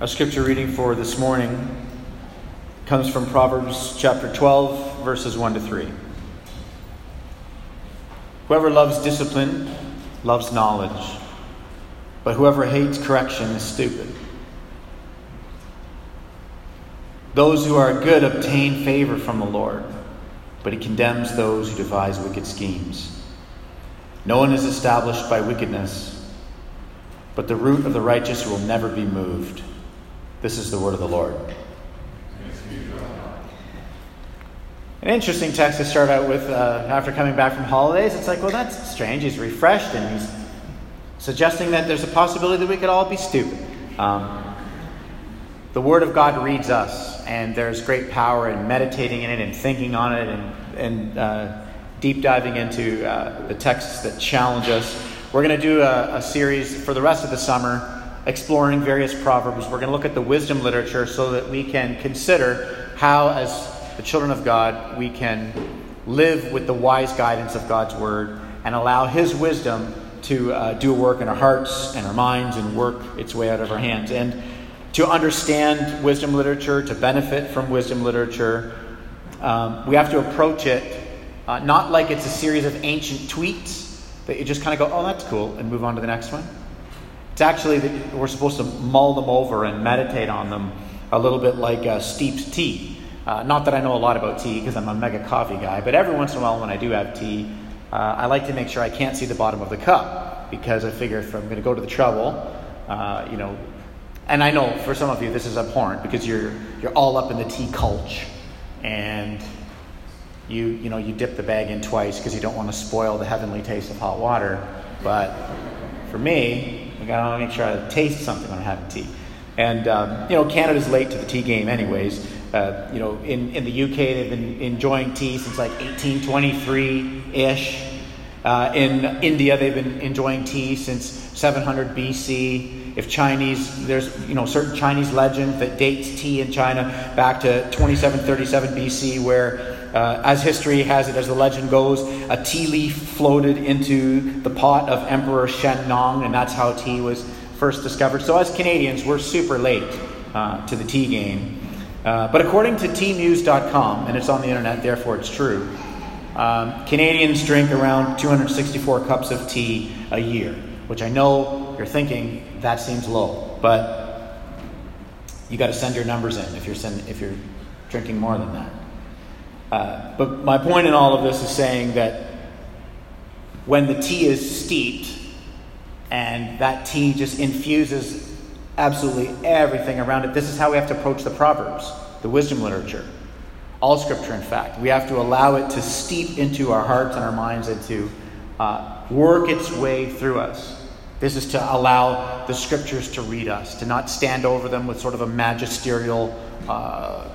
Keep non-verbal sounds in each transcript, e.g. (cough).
Our scripture reading for this morning comes from Proverbs chapter 12, verses 1 to 3. Whoever loves discipline loves knowledge, but whoever hates correction is stupid. Those who are good obtain favor from the Lord, but he condemns those who devise wicked schemes. No one is established by wickedness, but the root of the righteous will never be moved. This is the word of the Lord. An interesting text to start out with uh, after coming back from holidays. It's like, well, that's strange. He's refreshed and he's suggesting that there's a possibility that we could all be stupid. Um, the Word of God reads us, and there's great power in meditating in it and thinking on it and, and uh, deep diving into uh, the texts that challenge us. We're going to do a, a series for the rest of the summer exploring various proverbs. We're going to look at the wisdom literature so that we can consider how, as the children of God, we can live with the wise guidance of God's word and allow His wisdom to uh, do work in our hearts and our minds and work its way out of our hands. And to understand wisdom literature, to benefit from wisdom literature, um, we have to approach it uh, not like it's a series of ancient tweets that you just kind of go, oh, that's cool, and move on to the next one. It's actually we're supposed to mull them over and meditate on them a little bit like uh, steeped tea. Uh, not that I know a lot about tea because I'm a mega coffee guy, but every once in a while when I do have tea, uh, I like to make sure I can't see the bottom of the cup because I figure if I'm going to go to the trouble, uh, you know, and I know for some of you this is abhorrent because you're you're all up in the tea culture, and you you know you dip the bag in twice because you don't want to spoil the heavenly taste of hot water. But for me, I gotta make sure I taste something when I'm having tea. And um, you know, Canada's late to the tea game, anyways. Uh, you know, in, in the UK, they've been enjoying tea since like 1823 ish. Uh, in India, they've been enjoying tea since 700 BC. If Chinese, there's you know certain Chinese legend that dates tea in China back to 2737 BC, where uh, as history has it, as the legend goes, a tea leaf floated into the pot of Emperor Shen Nong, and that's how tea was first discovered. So, as Canadians, we're super late uh, to the tea game. Uh, but according to tnews.com, and it's on the internet, therefore it's true, um, Canadians drink around 264 cups of tea a year, which I know you're thinking that seems low, but you got to send your numbers in if you're send, if you're drinking more than that. Uh, but my point in all of this is saying that when the tea is steeped and that tea just infuses absolutely everything around it, this is how we have to approach the Proverbs, the wisdom literature. All scripture, in fact. We have to allow it to steep into our hearts and our minds and to uh, work its way through us. This is to allow the scriptures to read us, to not stand over them with sort of a magisterial uh,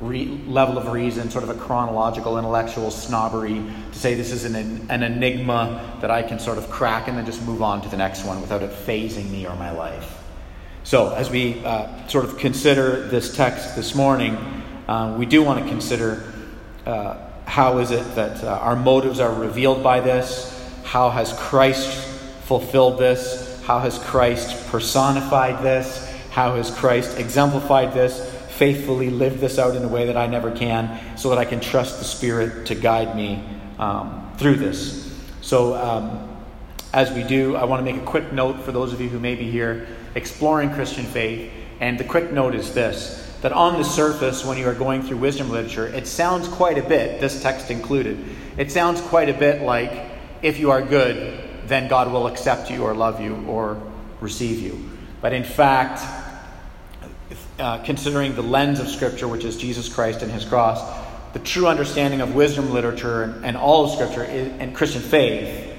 re- level of reason, sort of a chronological, intellectual snobbery, to say this is an, an enigma that I can sort of crack and then just move on to the next one without it fazing me or my life. So, as we uh, sort of consider this text this morning, uh, we do want to consider uh, how is it that uh, our motives are revealed by this? How has Christ fulfilled this? How has Christ personified this? How has Christ exemplified this? Faithfully live this out in a way that I never can, so that I can trust the Spirit to guide me um, through this. So, um, as we do, I want to make a quick note for those of you who may be here exploring Christian faith. And the quick note is this that on the surface, when you are going through wisdom literature, it sounds quite a bit, this text included, it sounds quite a bit like if you are good, then God will accept you or love you or receive you. But in fact, uh, considering the lens of Scripture, which is Jesus Christ and His cross, the true understanding of wisdom literature and, and all of Scripture is, and Christian faith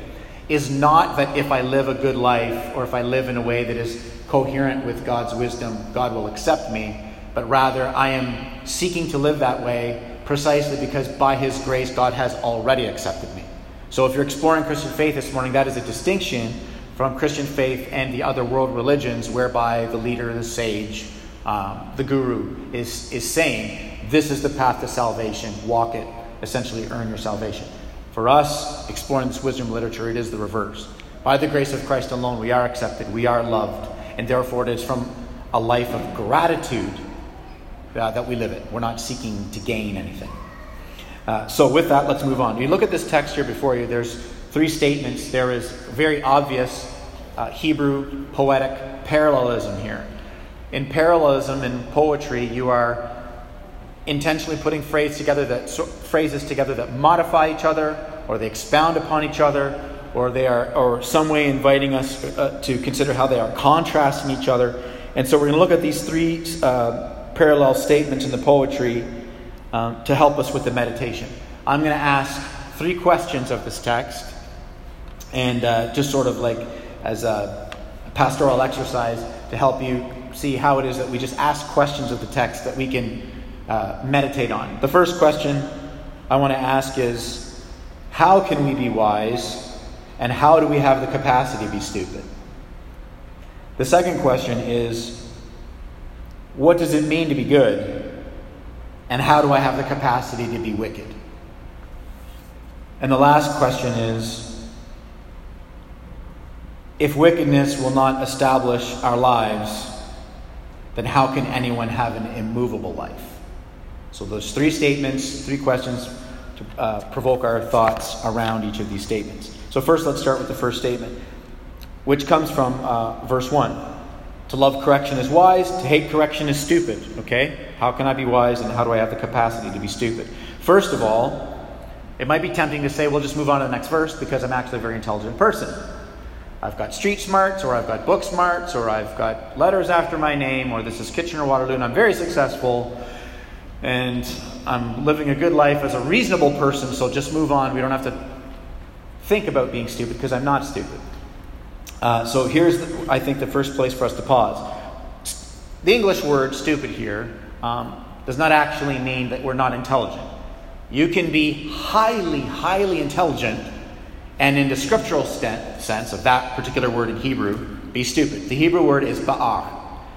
is not that if I live a good life or if I live in a way that is coherent with God's wisdom, God will accept me, but rather I am seeking to live that way precisely because by His grace, God has already accepted me. So if you're exploring Christian faith this morning, that is a distinction from Christian faith and the other world religions whereby the leader, the sage, um, the guru is, is saying, this is the path to salvation. Walk it. Essentially, earn your salvation. For us, exploring this wisdom literature, it is the reverse. By the grace of Christ alone, we are accepted, we are loved, and therefore it is from a life of gratitude uh, that we live it. We're not seeking to gain anything. Uh, so, with that, let's move on. You look at this text here before you, there's three statements. There is very obvious uh, Hebrew poetic parallelism here. In parallelism in poetry, you are intentionally putting phrases together that phrases together that modify each other, or they expound upon each other, or they are, or some way inviting us uh, to consider how they are contrasting each other. And so we're going to look at these three uh, parallel statements in the poetry um, to help us with the meditation. I'm going to ask three questions of this text, and uh, just sort of like as a pastoral exercise to help you see how it is that we just ask questions of the text that we can uh, meditate on. The first question I want to ask is how can we be wise, and how do we have the capacity to be stupid? The second question is what does it mean to be good? And how do I have the capacity to be wicked? And the last question is if wickedness will not establish our lives, then how can anyone have an immovable life? So, those three statements, three questions to uh, provoke our thoughts around each of these statements. So, first, let's start with the first statement, which comes from uh, verse 1. To love correction is wise, to hate correction is stupid. Okay? How can I be wise and how do I have the capacity to be stupid? First of all, it might be tempting to say, well, just move on to the next verse because I'm actually a very intelligent person. I've got street smarts, or I've got book smarts, or I've got letters after my name, or this is Kitchener Waterloo, and I'm very successful, and I'm living a good life as a reasonable person, so just move on. We don't have to think about being stupid because I'm not stupid. Uh, so here's, the, I think, the first place for us to pause. The English word stupid here um, does not actually mean that we're not intelligent. You can be highly, highly intelligent, and in the scriptural st- sense of that particular word in Hebrew, be stupid. The Hebrew word is ba'ar.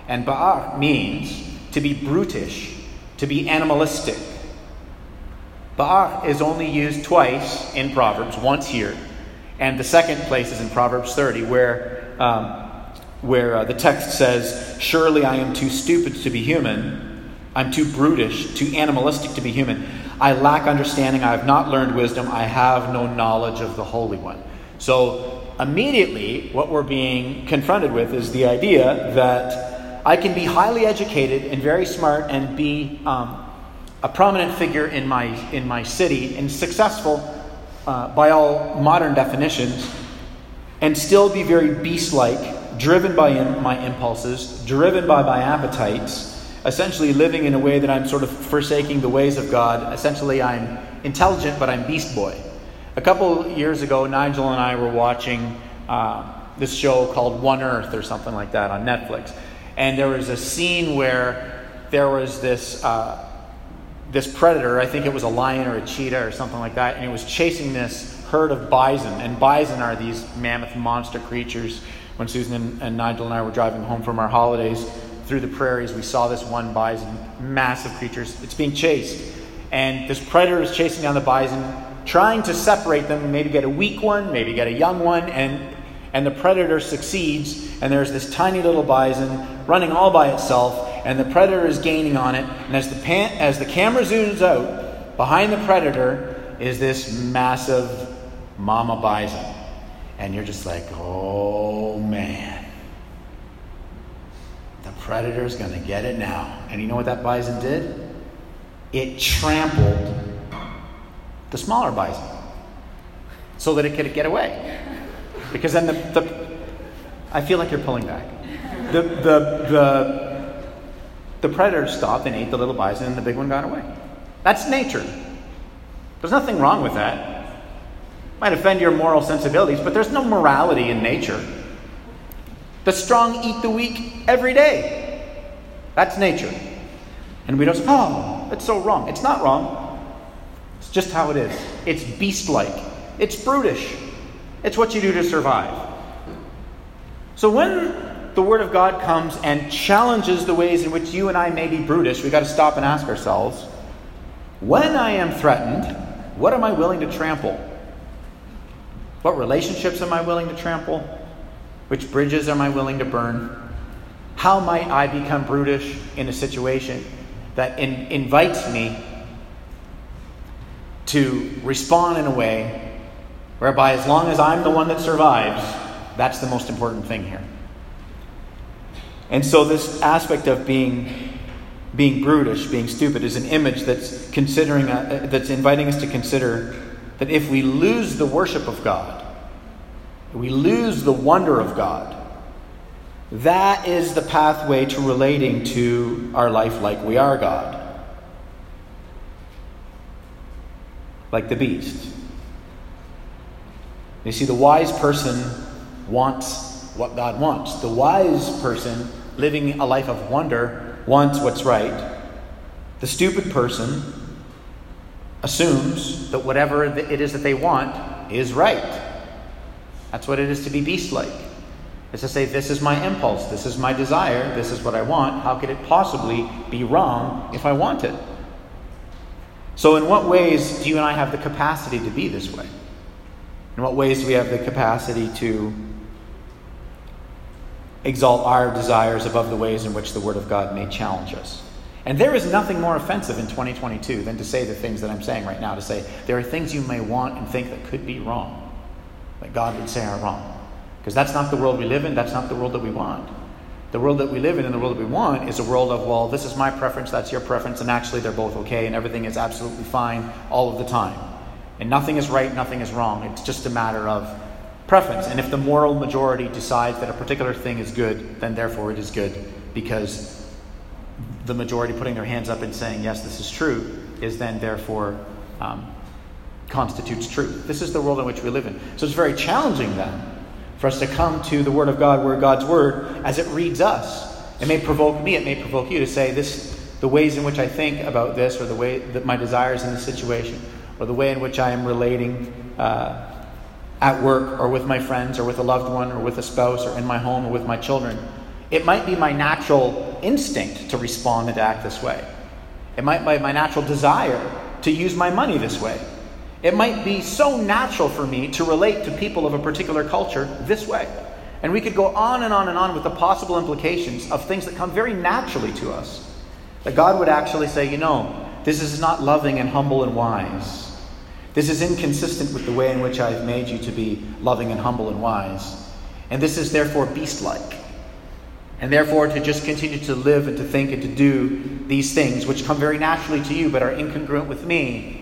And ba'ar means to be brutish, to be animalistic. Ba'ar is only used twice in Proverbs, once here and the second place is in Proverbs 30, where, um, where uh, the text says, Surely I am too stupid to be human. I'm too brutish, too animalistic to be human. I lack understanding. I have not learned wisdom. I have no knowledge of the Holy One. So, immediately, what we're being confronted with is the idea that I can be highly educated and very smart and be um, a prominent figure in my, in my city and successful uh, by all modern definitions, and still be very beast like, driven by in, my impulses, driven by my appetites, essentially living in a way that I'm sort of forsaking the ways of God. Essentially, I'm intelligent, but I'm beast boy. A couple years ago, Nigel and I were watching uh, this show called One Earth or something like that on Netflix. And there was a scene where there was this. Uh, this predator, I think it was a lion or a cheetah or something like that, and it was chasing this herd of bison. And bison are these mammoth monster creatures. When Susan and, and Nigel and I were driving home from our holidays through the prairies, we saw this one bison, massive creatures. It's being chased. And this predator is chasing down the bison, trying to separate them, maybe get a weak one, maybe get a young one, and and the predator succeeds, and there's this tiny little bison running all by itself, and the predator is gaining on it. And as the, pan, as the camera zooms out, behind the predator is this massive mama bison. And you're just like, oh man. The predator's going to get it now. And you know what that bison did? It trampled the smaller bison so that it could get away. Because then the, the I feel like you're pulling back. The, the, the the predator stopped and ate the little bison, and the big one got away. That's nature. There's nothing wrong with that. Might offend your moral sensibilities, but there's no morality in nature. The strong eat the weak every day. That's nature. And we don't say, oh, it's so wrong. It's not wrong. It's just how it is. It's beast like, it's brutish. It's what you do to survive. So when the Word of God comes and challenges the ways in which you and I may be brutish, we've got to stop and ask ourselves when I am threatened, what am I willing to trample? What relationships am I willing to trample? Which bridges am I willing to burn? how might I become brutish in a situation that in, invites me to respond in a way whereby, as long as I'm the one that survives, that's the most important thing here. And so, this aspect of being, being brutish, being stupid, is an image that's, considering uh, that's inviting us to consider that if we lose the worship of God, we lose the wonder of God, that is the pathway to relating to our life like we are God. Like the beast. You see, the wise person wants what God wants. The wise person living a life of wonder wants what's right. The stupid person assumes that whatever it is that they want is right. That's what it is to be beast like. It's to say, this is my impulse, this is my desire, this is what I want. How could it possibly be wrong if I want it? So, in what ways do you and I have the capacity to be this way? In what ways do we have the capacity to exalt our desires above the ways in which the Word of God may challenge us? And there is nothing more offensive in 2022 than to say the things that I'm saying right now, to say there are things you may want and think that could be wrong, that God would say are wrong. Because that's not the world we live in, that's not the world that we want. The world that we live in and the world that we want is a world of, well, this is my preference, that's your preference, and actually they're both okay, and everything is absolutely fine all of the time. And nothing is right, nothing is wrong. It's just a matter of preference. And if the moral majority decides that a particular thing is good, then therefore it is good because the majority putting their hands up and saying, yes, this is true, is then therefore um, constitutes truth. This is the world in which we live in. So it's very challenging then for us to come to the Word of God, where God's Word, as it reads us. It may provoke me, it may provoke you to say, this, the ways in which I think about this, or the way that my desires in this situation, or the way in which I am relating uh, at work, or with my friends, or with a loved one, or with a spouse, or in my home, or with my children. It might be my natural instinct to respond and to act this way. It might be my natural desire to use my money this way. It might be so natural for me to relate to people of a particular culture this way. And we could go on and on and on with the possible implications of things that come very naturally to us. That God would actually say, you know, this is not loving and humble and wise. This is inconsistent with the way in which I've made you to be loving and humble and wise. And this is therefore beast like. And therefore, to just continue to live and to think and to do these things, which come very naturally to you but are incongruent with me,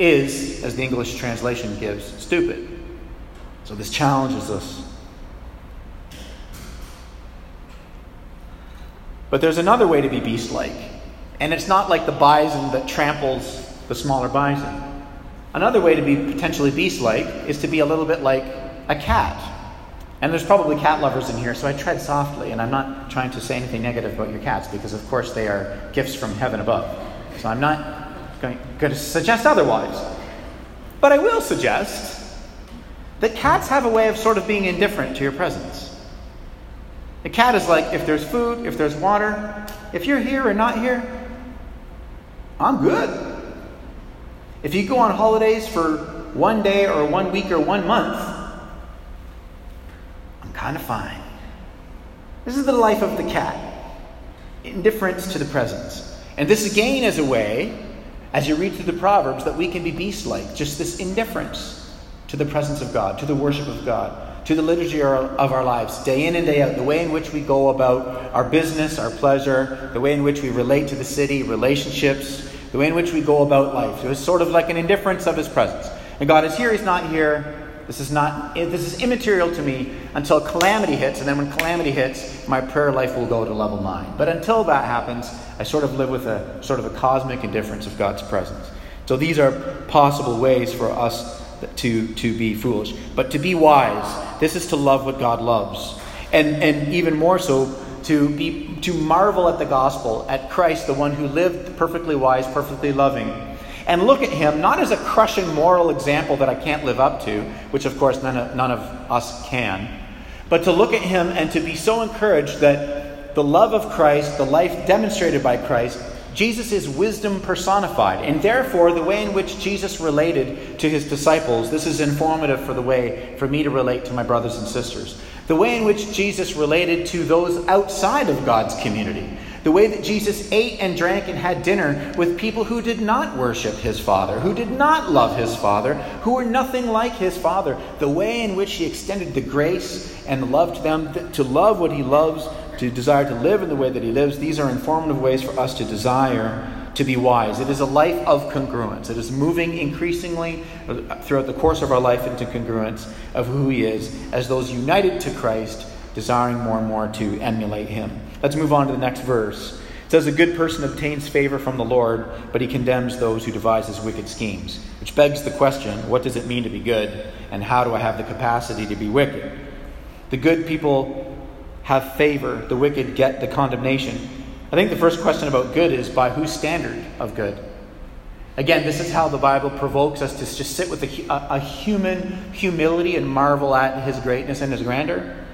is, as the English translation gives, stupid. So this challenges us. But there's another way to be beast like. And it's not like the bison that tramples the smaller bison. Another way to be potentially beast like is to be a little bit like a cat. And there's probably cat lovers in here, so I tread softly, and I'm not trying to say anything negative about your cats because, of course, they are gifts from heaven above. So I'm not going, to suggest otherwise. But I will suggest that cats have a way of sort of being indifferent to your presence. The cat is like, if there's food, if there's water, if you're here or not here, I'm good. If you go on holidays for one day or one week or one month, I'm kind of fine. This is the life of the cat indifference to the presence. And this again is a way as you read through the Proverbs that we can be beast like, just this indifference to the presence of God, to the worship of God, to the liturgy of our lives, day in and day out, the way in which we go about our business, our pleasure, the way in which we relate to the city, relationships, the way in which we go about life. It was sort of like an indifference of His presence. And God is here, He's not here. This is not this is immaterial to me until calamity hits, and then when calamity hits, my prayer life will go to level nine. But until that happens, I sort of live with a sort of a cosmic indifference of God's presence. So these are possible ways for us to, to be foolish. But to be wise, this is to love what God loves. And, and even more so, to, be, to marvel at the gospel, at Christ, the one who lived perfectly wise, perfectly loving. And look at him not as a crushing moral example that I can't live up to, which of course none of, none of us can, but to look at him and to be so encouraged that the love of Christ, the life demonstrated by Christ, Jesus is wisdom personified. And therefore, the way in which Jesus related to his disciples, this is informative for the way for me to relate to my brothers and sisters. the way in which Jesus related to those outside of God's community, the way that Jesus ate and drank and had dinner with people who did not worship his Father, who did not love his Father, who were nothing like his Father, the way in which he extended the grace and loved them to love what he loves, to desire to live in the way that he lives, these are informative ways for us to desire to be wise. It is a life of congruence. It is moving increasingly throughout the course of our life into congruence of who he is as those united to Christ, desiring more and more to emulate him. Let's move on to the next verse. It says, A good person obtains favor from the Lord, but he condemns those who devise his wicked schemes. Which begs the question what does it mean to be good, and how do I have the capacity to be wicked? The good people have favor, the wicked get the condemnation. I think the first question about good is by whose standard of good? Again, this is how the Bible provokes us to just sit with a, a, human humility and marvel at his greatness and his grandeur.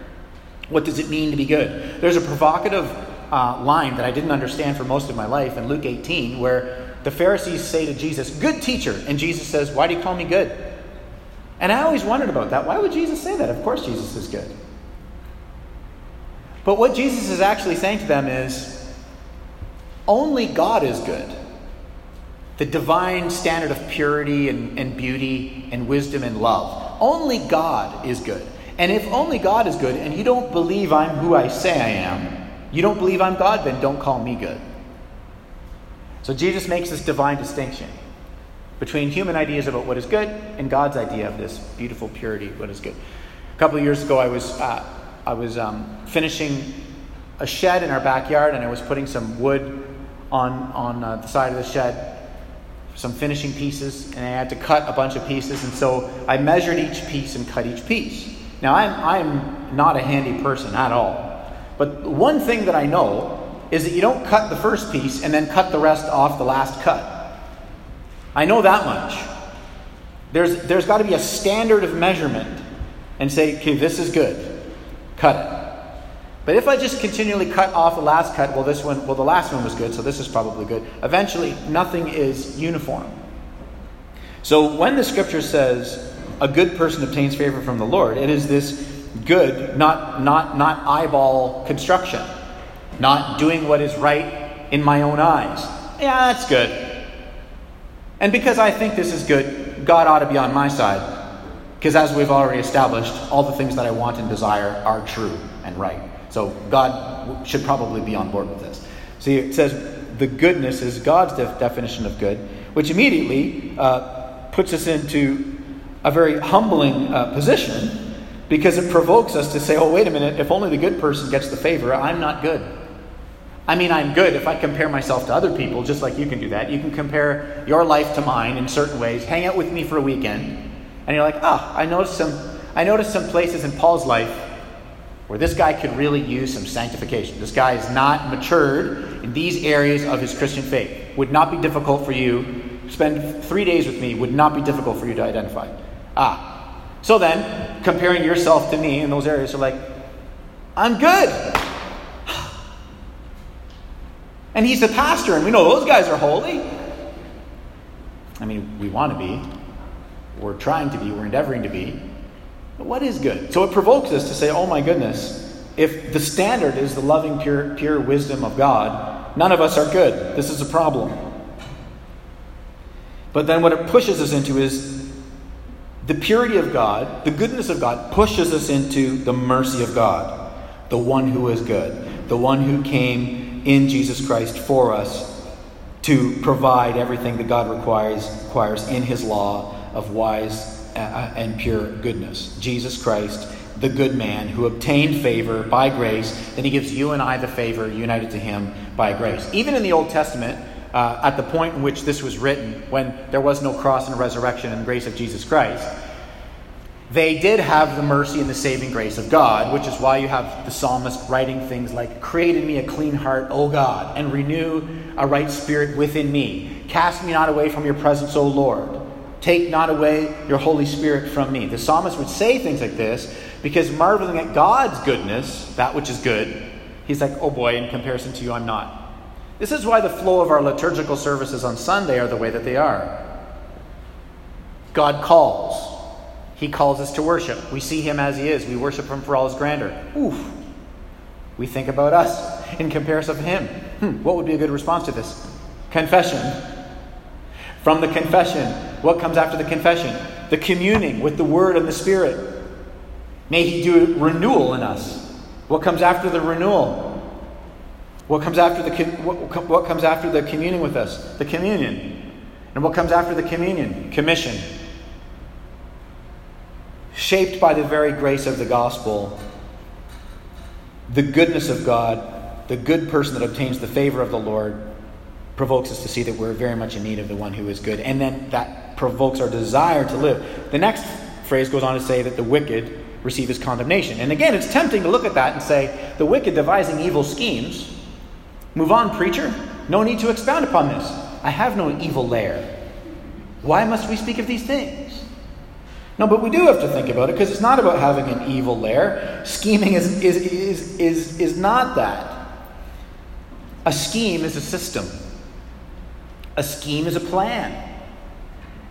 What does it mean to be good? There's a provocative uh, line that I didn't understand for most of my life in Luke 18 where the Pharisees say to Jesus, Good teacher. And Jesus says, Why do you call me good? And I always wondered about that. Why would Jesus say that? Of course, Jesus is good. But what Jesus is actually saying to them is, only God is good. The divine standard of purity and, and beauty and wisdom and love. Only God is good. And if only God is good and you don't believe I'm who I say I am, you don't believe I'm God, then don't call me good. So Jesus makes this divine distinction between human ideas about what is good and God's idea of this beautiful purity, what is good. A couple of years ago, I was, uh, I was um, finishing a shed in our backyard and I was putting some wood on, on uh, the side of the shed some finishing pieces and I had to cut a bunch of pieces and so I measured each piece and cut each piece. Now, I'm, I'm not a handy person at all. But one thing that I know is that you don't cut the first piece and then cut the rest off the last cut. I know that much. There's, there's got to be a standard of measurement and say, okay, this is good. Cut it. But if I just continually cut off the last cut, well, this one, well, the last one was good, so this is probably good. Eventually, nothing is uniform. So when the scripture says, a good person obtains favor from the Lord. It is this good, not, not, not eyeball construction, not doing what is right in my own eyes. Yeah, that's good. And because I think this is good, God ought to be on my side. Because as we've already established, all the things that I want and desire are true and right. So God should probably be on board with this. See, it says the goodness is God's def- definition of good, which immediately uh, puts us into a very humbling uh, position because it provokes us to say, oh, wait a minute, if only the good person gets the favor, I'm not good. I mean, I'm good if I compare myself to other people, just like you can do that. You can compare your life to mine in certain ways. Hang out with me for a weekend, and you're like, ah, oh, I noticed some, I noticed some places in Paul's life where this guy could really use some sanctification. This guy is not matured in these areas of his Christian faith. Would not be difficult for you. Spend three days with me would not be difficult for you to identify. Ah. So then, comparing yourself to me in those areas, you're like, I'm good. (sighs) And he's the pastor, and we know those guys are holy. I mean, we want to be. We're trying to be. We're endeavoring to be. But what is good? So it provokes us to say, oh my goodness, if the standard is the loving, pure, pure wisdom of God, none of us are good. This is a problem. But then what it pushes us into is the purity of God, the goodness of God, pushes us into the mercy of God, the one who is good, the one who came in Jesus Christ for us to provide everything that God requires, requires in his law of wise uh, uh, and pure goodness. Jesus Christ, the good man who obtained favor by grace, then he gives you and I the favor united to him by grace. Even in the Old Testament, uh, at the point in which this was written, when there was no cross and resurrection and grace of Jesus Christ, they did have the mercy and the saving grace of God, which is why you have the psalmist writing things like, Create in me a clean heart, O God, and renew a right spirit within me. Cast me not away from your presence, O Lord. Take not away your Holy Spirit from me. The psalmist would say things like this because marveling at God's goodness, that which is good, he's like, Oh boy, in comparison to you, I'm not. This is why the flow of our liturgical services on Sunday are the way that they are. God calls. He calls us to worship. We see him as he is. We worship him for all his grandeur. Oof. We think about us in comparison to him. Hmm, what would be a good response to this? Confession. From the confession, what comes after the confession? The communing with the Word and the Spirit. May He do renewal in us. What comes after the renewal? What comes after the what, comes after the communing with us? The communion. And what comes after the communion? Commission. Shaped by the very grace of the gospel, the goodness of God, the good person that obtains the favor of the Lord, provokes us to see that we're very much in need of the one who is good. And then that provokes our desire to live. The next phrase goes on to say that the wicked receive his condemnation. And again, it's tempting to look at that and say, the wicked devising evil schemes. Move on, preacher. No need to expound upon this. I have no evil lair. Why must we speak of these things? No, but we do have to think about it because it's not about having an evil lair. Scheming is, is, is, is, is not that. A scheme is a system, a scheme is a plan.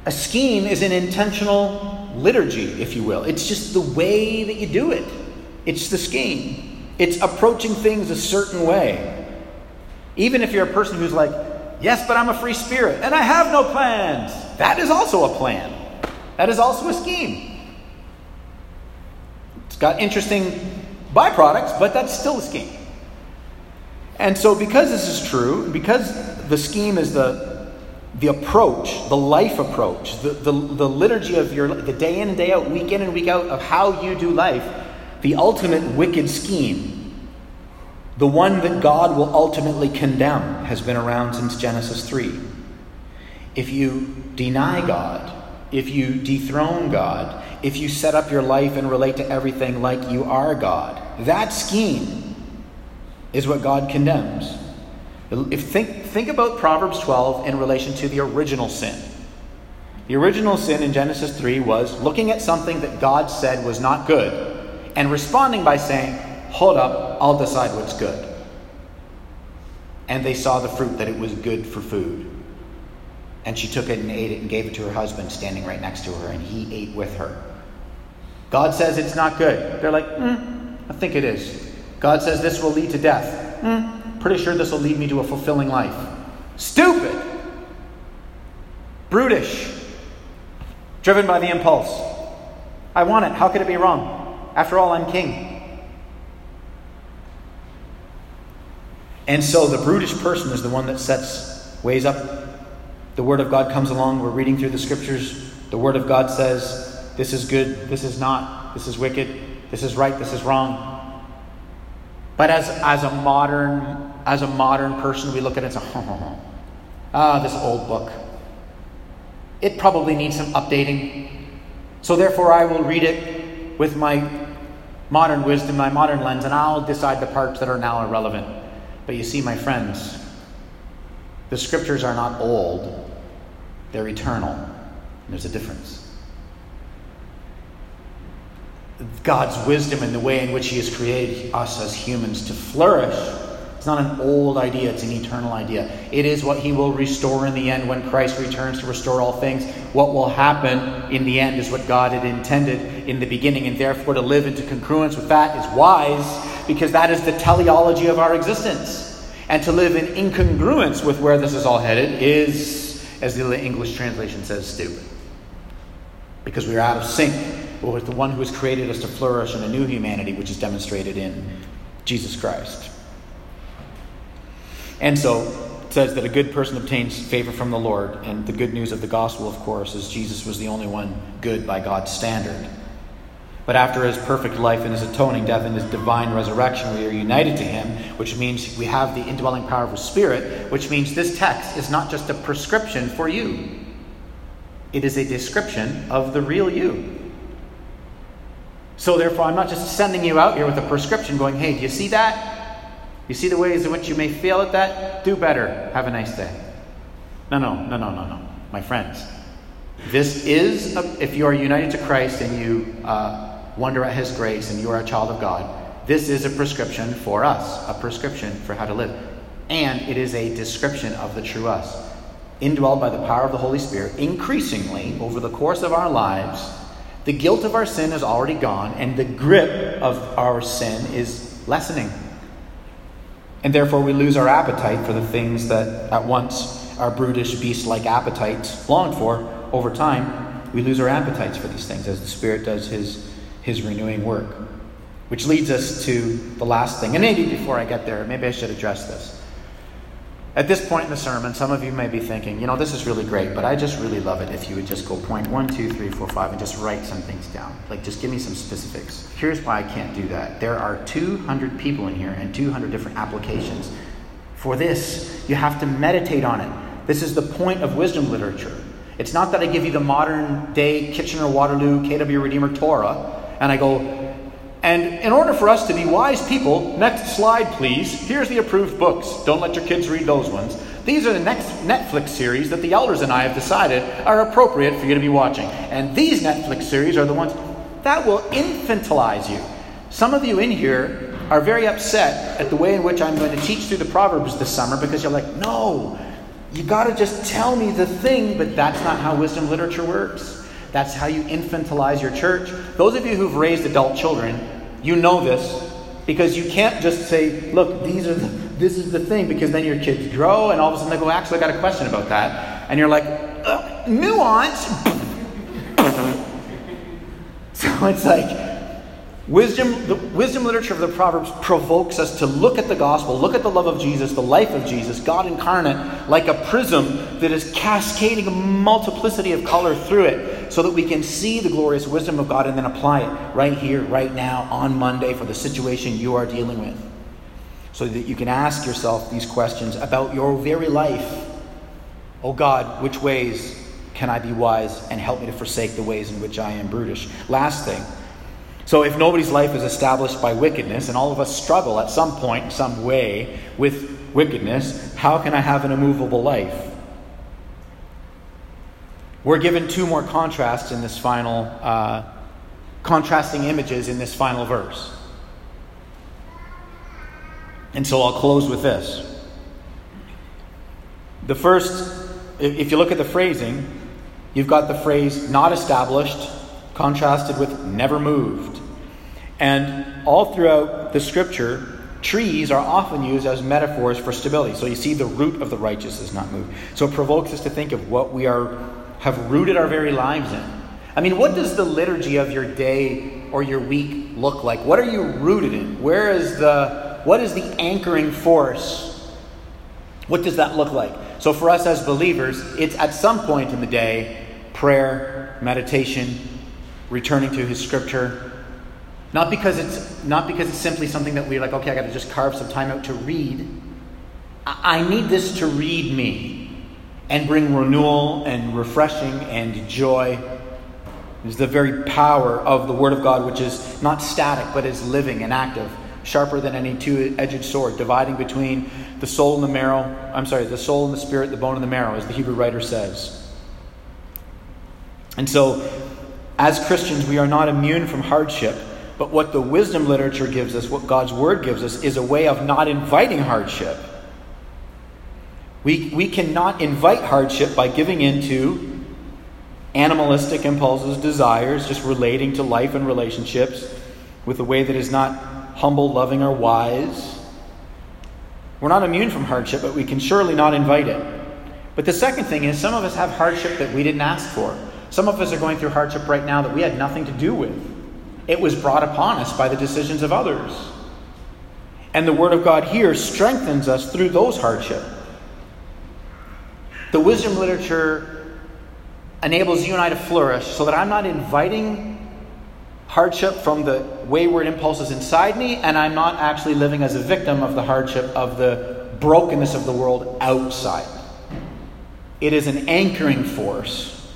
A scheme is an intentional liturgy, if you will. It's just the way that you do it. It's the scheme. It's approaching things a certain way. Even if you're a person who's like, yes, but I'm a free spirit and I have no plans, that is also a plan. That is also a scheme. It's got interesting byproducts, but that's still a scheme. And so, because this is true, because the scheme is the the approach, the life approach, the, the, the liturgy of your the day in and day out, week in and week out of how you do life, the ultimate wicked scheme, the one that God will ultimately condemn, has been around since Genesis 3. If you deny God, if you dethrone God, if you set up your life and relate to everything like you are God, that scheme is what God condemns. If think, think about Proverbs 12 in relation to the original sin. The original sin in Genesis 3 was looking at something that God said was not good and responding by saying, Hold up, I'll decide what's good. And they saw the fruit that it was good for food. And she took it and ate it and gave it to her husband standing right next to her, and he ate with her. God says it's not good. They're like, mm, I think it is. God says this will lead to death. Mm, Pretty sure this will lead me to a fulfilling life. Stupid! Brutish! Driven by the impulse. I want it. How could it be wrong? After all, I'm king. And so the brutish person is the one that sets ways up. The Word of God comes along. We're reading through the Scriptures. The Word of God says, This is good, this is not, this is wicked, this is right, this is wrong. But as, as a modern as a modern person, we look at it and say, oh, ah, this old book. It probably needs some updating. So therefore, I will read it with my modern wisdom, my modern lens, and I'll decide the parts that are now irrelevant. But you see, my friends, the scriptures are not old, they're eternal. There's a difference. God's wisdom and the way in which He has created us as humans to flourish it's not an old idea, it's an eternal idea. It is what he will restore in the end when Christ returns to restore all things. What will happen in the end is what God had intended in the beginning, and therefore to live into congruence with that is wise because that is the teleology of our existence. And to live in incongruence with where this is all headed is, as the English translation says, stupid. Because we are out of sync with the one who has created us to flourish in a new humanity, which is demonstrated in Jesus Christ. And so it says that a good person obtains favor from the Lord. And the good news of the gospel, of course, is Jesus was the only one good by God's standard. But after his perfect life and his atoning death and his divine resurrection, we are united to him, which means we have the indwelling power of his spirit, which means this text is not just a prescription for you, it is a description of the real you. So, therefore, I'm not just sending you out here with a prescription going, hey, do you see that? You see the ways in which you may fail at that? Do better. Have a nice day. No, no, no, no, no, no. My friends, this is, a, if you are united to Christ and you uh, wonder at His grace and you are a child of God, this is a prescription for us, a prescription for how to live. And it is a description of the true us, indwelled by the power of the Holy Spirit, increasingly over the course of our lives, The guilt of our sin is already gone, and the grip of our sin is lessening. And therefore, we lose our appetite for the things that at once our brutish, beast like appetites longed for. Over time, we lose our appetites for these things as the Spirit does His, his renewing work. Which leads us to the last thing. And maybe before I get there, maybe I should address this. At this point in the sermon, some of you may be thinking, you know, this is really great, but I just really love it if you would just go point one, two, three, four, five, and just write some things down. Like, just give me some specifics. Here's why I can't do that. There are 200 people in here and 200 different applications. For this, you have to meditate on it. This is the point of wisdom literature. It's not that I give you the modern day Kitchener Waterloo KW Redeemer Torah and I go, and in order for us to be wise people, next slide, please. Here's the approved books. Don't let your kids read those ones. These are the next Netflix series that the elders and I have decided are appropriate for you to be watching. And these Netflix series are the ones that will infantilize you. Some of you in here are very upset at the way in which I'm going to teach through the Proverbs this summer because you're like, no, you got to just tell me the thing, but that's not how wisdom literature works. That's how you infantilize your church. Those of you who've raised adult children, you know this because you can't just say, look, these are the, this is the thing, because then your kids grow and all of a sudden they go, actually, I got a question about that. And you're like, uh, nuance. (laughs) so it's like, Wisdom, the wisdom literature of the Proverbs provokes us to look at the gospel, look at the love of Jesus, the life of Jesus, God incarnate, like a prism that is cascading a multiplicity of color through it, so that we can see the glorious wisdom of God and then apply it right here, right now, on Monday for the situation you are dealing with. So that you can ask yourself these questions about your very life. Oh God, which ways can I be wise and help me to forsake the ways in which I am brutish? Last thing so, if nobody's life is established by wickedness, and all of us struggle at some point, some way, with wickedness, how can I have an immovable life? We're given two more contrasts in this final, uh, contrasting images in this final verse. And so I'll close with this. The first, if you look at the phrasing, you've got the phrase not established contrasted with never moved. And all throughout the scripture, trees are often used as metaphors for stability. So you see the root of the righteous is not moved. So it provokes us to think of what we are have rooted our very lives in. I mean, what does the liturgy of your day or your week look like? What are you rooted in? Where is the what is the anchoring force? What does that look like? So for us as believers, it's at some point in the day prayer, meditation, returning to his scripture. Not because it's not because it's simply something that we're like, okay, I got to just carve some time out to read. I need this to read me and bring renewal and refreshing and joy. Is the very power of the Word of God, which is not static but is living and active, sharper than any two-edged sword, dividing between the soul and the marrow. I'm sorry, the soul and the spirit, the bone and the marrow, as the Hebrew writer says. And so as Christians, we are not immune from hardship, but what the wisdom literature gives us, what God's Word gives us, is a way of not inviting hardship. We, we cannot invite hardship by giving into animalistic impulses, desires, just relating to life and relationships with a way that is not humble, loving, or wise. We're not immune from hardship, but we can surely not invite it. But the second thing is, some of us have hardship that we didn't ask for. Some of us are going through hardship right now that we had nothing to do with. It was brought upon us by the decisions of others. And the Word of God here strengthens us through those hardship. The wisdom literature enables you and I to flourish so that I'm not inviting hardship from the wayward impulses inside me, and I'm not actually living as a victim of the hardship of the brokenness of the world outside. It is an anchoring force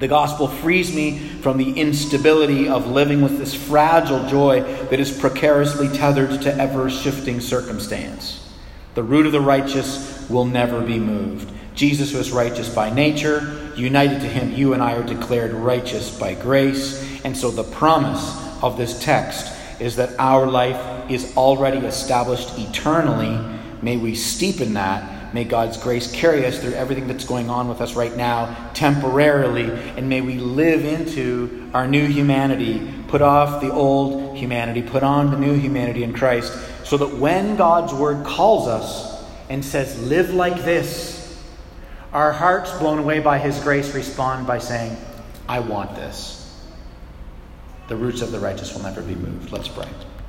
the gospel frees me from the instability of living with this fragile joy that is precariously tethered to ever shifting circumstance. The root of the righteous will never be moved. Jesus was righteous by nature. United to him, you and I are declared righteous by grace. And so the promise of this text is that our life is already established eternally. May we steep in that May God's grace carry us through everything that's going on with us right now, temporarily, and may we live into our new humanity, put off the old humanity, put on the new humanity in Christ, so that when God's word calls us and says, Live like this, our hearts, blown away by his grace, respond by saying, I want this. The roots of the righteous will never be moved. Let's pray.